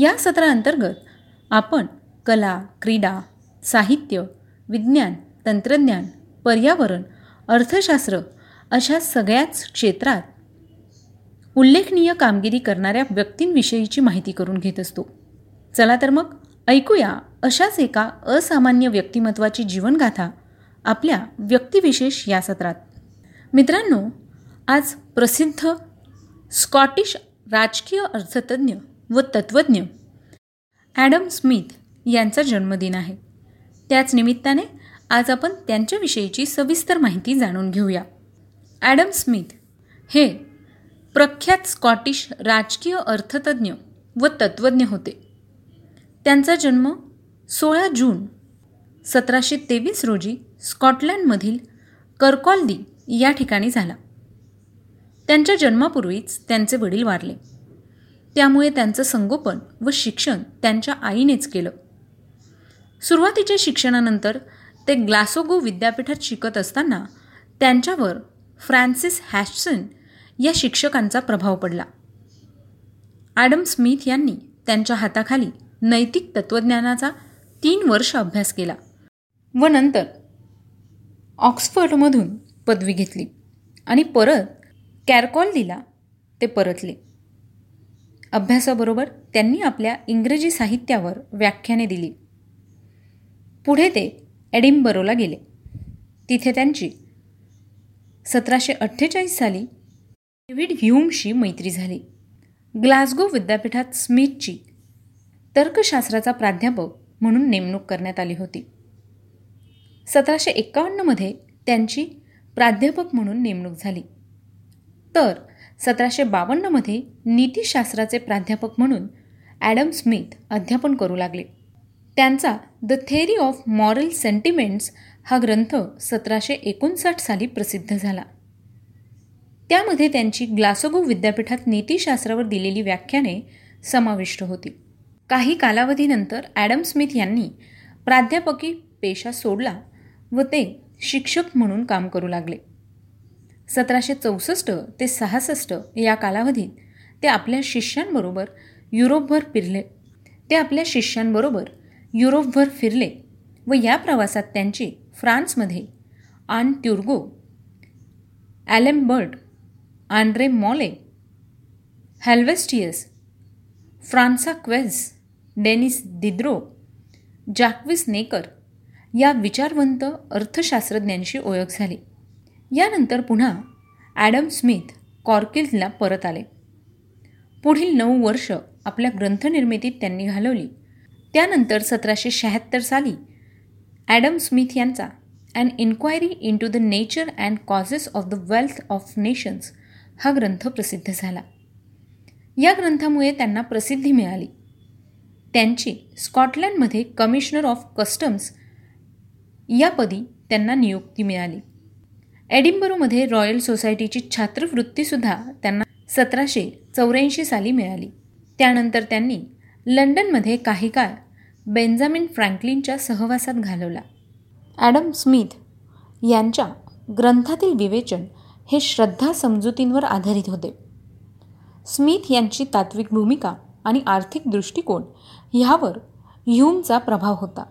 या सत्राअंतर्गत आपण कला क्रीडा साहित्य विज्ञान तंत्रज्ञान पर्यावरण अर्थशास्त्र अशा सगळ्याच क्षेत्रात उल्लेखनीय कामगिरी करणाऱ्या व्यक्तींविषयीची माहिती करून घेत असतो. चला तर मग ऐकूया अशाच एका असामान्य व्यक्तिमत्वाची जीवनगाथा आपल्या व्यक्तिविशेष या सत्रात. मित्रांनो आज प्रसिद्ध स्कॉटिश राजकीय अर्थतज्ञ व तत्त्वज्ञ ॲडम स्मिथ यांचा जन्मदिन आहे. त्याच निमित्ताने आज आपण त्यांच्याविषयीची सविस्तर माहिती जाणून घेऊया. ॲडम स्मिथ हे प्रख्यात स्कॉटिश राजकीय अर्थतज्ज्ञ व तत्त्वज्ञ होते. त्यांचा जन्म सोळा जून सतराशे तेवीस रोजी स्कॉटलँडमधील करकॉल्दी या ठिकाणी झाला. त्यांच्या जन्मापूर्वीच त्यांचे वडील वारले. त्यामुळे त्यांचं संगोपन व शिक्षण त्यांच्या आईनेच केलं. सुरुवातीच्या शिक्षणानंतर ते ग्लासोगो विद्यापीठात शिकत असताना त्यांच्यावर फ्रान्सिस हॅशसन या शिक्षकांचा प्रभाव पडला. ॲडम स्मिथ यांनी त्यांच्या हाताखाली नैतिक तत्त्वज्ञानाचा तीन वर्ष अभ्यास केला व नंतर ऑक्सफर्डमधून पदवी घेतली आणि परत कॅरकॉल दिला ते परतले. अभ्यासाबरोबर त्यांनी आपल्या इंग्रजी साहित्यावर व्याख्याने दिली. पुढे ते एडिंबरोला गेले. तिथे त्यांची सतराशे अठ्ठेचाळीस साली डेव्हिड ह्यूमशी मैत्री झाली. ग्लासगो विद्यापीठात स्मिथची तर्कशास्त्राचा प्राध्यापक म्हणून नेमणूक करण्यात आली होती. सतराशे एक्कावन्नमध्ये त्यांची प्राध्यापक म्हणून नेमणूक झाली. तर सतराशे बावन्नमध्ये नीतिशास्त्राचे प्राध्यापक म्हणून ॲडम स्मिथ अध्यापन करू लागले. त्यांचा the theory of moral sentiments हा ग्रंथ सतराशे एकोणसाठ साली प्रसिद्ध झाला. त्यामध्ये त्यांची ग्लासगो विद्यापीठात नीतिशास्त्रावर दिलेली व्याख्याने समाविष्ट होती. काही कालावधीनंतर ॲडम स्मिथ यांनी प्राध्यापकी पेशा सोडला व ते शिक्षक म्हणून काम करू लागले. सतराशे चौसष्ट ते सहासष्ट या कालावधीत ते आपल्या शिष्यांबरोबर युरोपभर फिरले. ते आपल्या शिष्यांबरोबर युरोपभर फिरले व या प्रवासात त्यांची फ्रान्समध्ये आन ट्युर्गो ॲलेमबर्ट आंड्रे मॉले हॅल्वेस्टियस फ्रान्सा क्वेझ डेनिस दिद्रो जॅक्विस नेकर या विचारवंत अर्थशास्त्रज्ञांशी ओळख झाली. यानंतर पुन्हा ॲडम स्मिथ कॉर्किल्सला परत आले. पुढील नऊ वर्ष आपल्या ग्रंथनिर्मितीत त्यांनी घालवली. त्यानंतर सतराशे शहात्तर साली ॲडम स्मिथ यांचा and inquiry into the nature and causes of the wealth of nations हा ग्रंथ प्रसिद्ध झाला. या ग्रंथामुळे त्यांना प्रसिद्धी मिळाली. त्यांची स्कॉटलँडमध्ये कमिशनर ऑफ कस्टम्स या पदी त्यांना नियुक्ती मिळाली. एडिंबरोमध्ये रॉयल सोसायटीची छात्रवृत्तीसुद्धा त्यांना सतराशे चौऱ्याऐंशी साली मिळाली. त्यानंतर त्यांनी लंडनमध्ये काही काळ बेंजामिन फ्रँकलिनच्या सहवासात घालवला. ॲडम स्मिथ यांच्या ग्रंथातील विवेचन हे श्रद्धा समजुतींवर आधारित होते. स्मिथ यांची तात्विक भूमिका आणि आर्थिक दृष्टिकोन ह्यावर ह्यूमचा प्रभाव होता.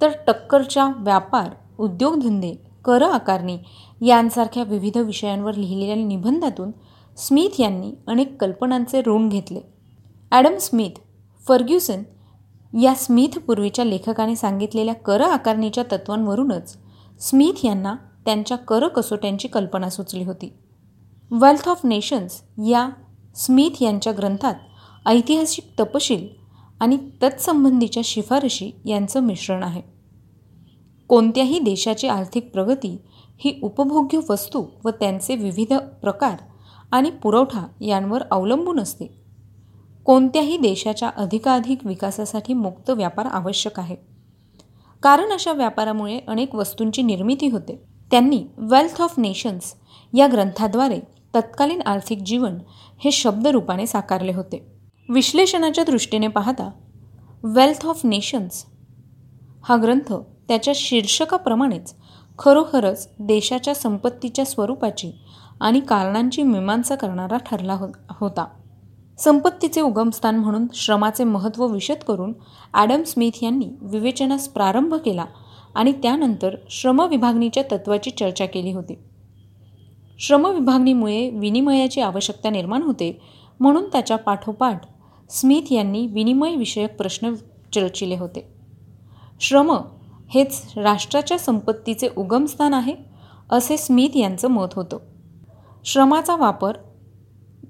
तर टक्करच्या व्यापार उद्योगधंदे कर आकारणी यांसारख्या विविध विषयांवर लिहिलेल्या निबंधातून स्मिथ यांनी अनेक कल्पनांचे ऋण घेतले. ॲडम स्मिथ फर्ग्युसन या स्मिथ पूर्वीच्या लेखकाने सांगितलेल्या कर आकारणीच्या तत्वांवरूनच स्मिथ यांना त्यांच्या कर कसोट्यांची कल्पना सुचली होती. वेल्थ ऑफ नेशन्स या स्मिथ यांच्या ग्रंथात ऐतिहासिक तपशील आणि तत्संबंधीच्या शिफारशी यांचं मिश्रण आहे. कोणत्याही देशाची आर्थिक प्रगती ही उपभोग्य वस्तू व त्यांचे विविध प्रकार आणि पुरवठा यांवर अवलंबून असते. कोणत्याही देशाच्या अधिकाधिक विकासासाठी मुक्त व्यापार आवश्यक आहे. कारण अशा व्यापारामुळे अनेक वस्तूंची निर्मिती होते. त्यांनी वेल्थ ऑफ नेशन्स या ग्रंथाद्वारे तत्कालीन आर्थिक जीवन हे शब्दरूपाने साकारले होते. विश्लेषणाच्या दृष्टीने पाहता वेल्थ ऑफ नेशन्स हा ग्रंथ त्याच्या शीर्षकाप्रमाणेच खरोखरच देशाच्या संपत्तीच्या स्वरूपाची आणि कारणांची मीमांसा करणारा ठरला हो होता. संपत्तीचे उगमस्थान म्हणून श्रमाचे महत्त्व विशद करून ॲडम स्मिथ यांनी विवेचनास प्रारंभ केला आणि त्यानंतर श्रमविभागणीच्या तत्वाची चर्चा केली होती. श्रमविभागणीमुळे विनिमयाची आवश्यकता निर्माण होते म्हणून त्याच्या पाठोपाठ स्मिथ यांनी विनिमयविषयक प्रश्न चर्चिले होते. श्रम हेच राष्ट्राच्या संपत्तीचे उगमस्थान आहे असे स्मिथ यांचं मत होतं. श्रमाचा वापर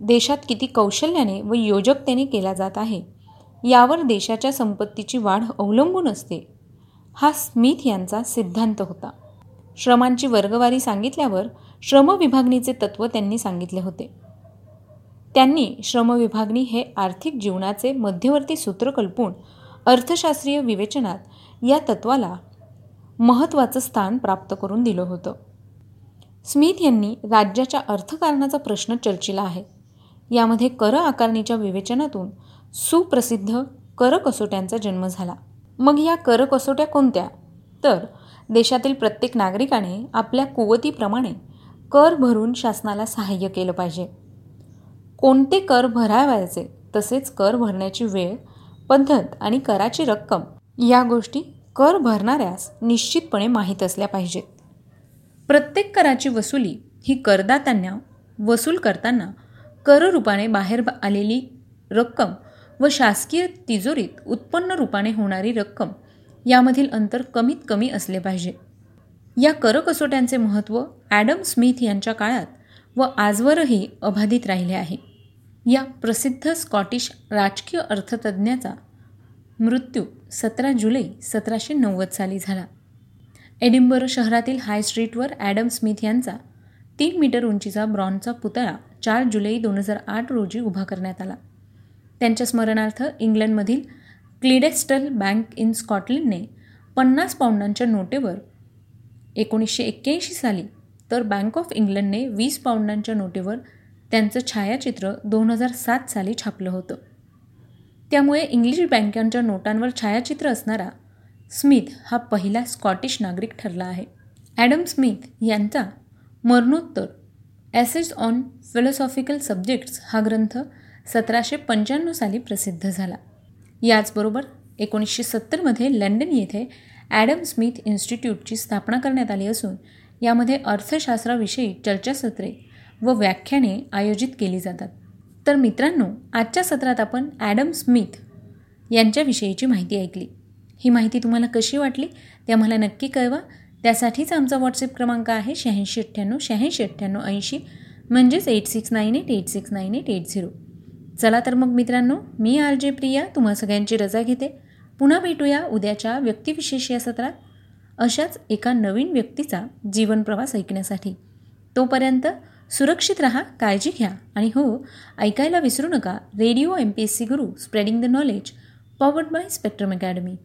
देशात किती कौशल्याने व योजकतेने केला जात आहे यावर देशाच्या संपत्तीची वाढ अवलंबून असते हा स्मिथ यांचा सिद्धांत होता. श्रमांची वर्गवारी सांगितल्यावर श्रमविभागणीचे तत्त्व त्यांनी सांगितले होते. त्यांनी श्रमविभागणी हे आर्थिक जीवनाचे मध्यवर्ती सूत्र कल्पून अर्थशास्त्रीय विवेचनात या तत्वाला महत्त्वाचं स्थान प्राप्त करून दिलं होतं. स्मिथ यांनी राज्याच्या अर्थकारणाचा प्रश्न चर्चिला आहे. यामध्ये कर आकारणीच्या विवेचनातून सुप्रसिद्ध कर कसोट्यांचा जन्म झाला. मग या कर कसोट्या कोणत्या? तर देशातील प्रत्येक नागरिकाने आपल्या कुवतीप्रमाणे कर भरून शासनाला सहाय्य केलं पाहिजे. कोणते कर भरावायचे तसेच कर भरण्याची वेळ पद्धत आणि कराची रक्कम या गोष्टी कर भरणाऱ्यास निश्चितपणे माहीत असल्या पाहिजेत. प्रत्येक कराची वसुली ही करदात्यांना वसूल करताना कररूपाने बाहेर आलेली रक्कम व शासकीय तिजोरीत उत्पन्न रूपाने होणारी रक्कम यामधील अंतर कमीत कमी असले पाहिजे. या कर कसोट्यांचे महत्त्व ॲडम स्मिथ यांच्या काळात व आजवरही अबाधित राहिले आहे. या प्रसिद्ध स्कॉटिश राजकीय अर्थतज्ज्ञाचा मृत्यू सतरा जुलै सतराशे नव्वद साली झाला. एडिंबर शहरातील हाय स्ट्रीटवर ॲडम स्मिथ यांचा तीन मीटर उंचीचा ब्रॉन्झचा पुतळा चार जुलै दोन हजार आठ रोजी उभा करण्यात आला. त्यांच्या स्मरणार्थ इंग्लंडमधील क्लिडेस्टल बँक इन स्कॉटलंडने पन्नास पाऊंडांच्या नोटेवर एकोणीसशे एक्क्याऐंशी साली तर बँक ऑफ इंग्लंडने वीस पाऊंडांच्या नोटेवर त्यांचं छायाचित्र दोन हजार सात साली छापलं होतं. त्यामुळे इंग्लिश बँकांच्या नोटांवर छायाचित्र असणारा स्मिथ हा पहिला स्कॉटिश नागरिक ठरला आहे. ॲडम स्मिथ यांचा मरणोत्तर ॲसेज ऑन फिलॉसॉफिकल सब्जेक्ट्स हा ग्रंथ सतराशे पंच्याण्णव साली प्रसिद्ध झाला. याचबरोबर एकोणीसशे सत्तरमध्ये लंडन येथे ॲडम स्मिथ इन्स्टिट्यूटची स्थापना करण्यात आली असून यामध्ये अर्थशास्त्राविषयी चर्चासत्रे व व्याख्याने आयोजित केली जातात. तर मित्रांनो आजच्या सत्रात आपण ॲडम स्मिथ यांच्याविषयीची माहिती ऐकली. ही माहिती तुम्हाला कशी वाटली ते आम्हाला नक्की कळवा. त्यासाठीच आमचा व्हॉट्सअप क्रमांक आहे शहाऐंशी अठ्ठ्याण्णव शहाऐंशी अठ्ठ्याण्णव ऐंशी म्हणजेच eight six nine eight eight six nine eight eight zero. चला तर मग मित्रांनो मी आर जे प्रिया तुम्हा सगळ्यांची रजा घेते. पुन्हा भेटूया उद्याच्या व्यक्तिविशेष या सत्रात. अशाच एका नवीन व्यक्तीचा जीवनप्रवास ऐकण्यासाठी. तोपर्यंत सुरक्षित रहा काळजी घ्या. आणि हो ऐकायला विसरू नका radio M P S C Guru spreading the knowledge powered by spectrum academy.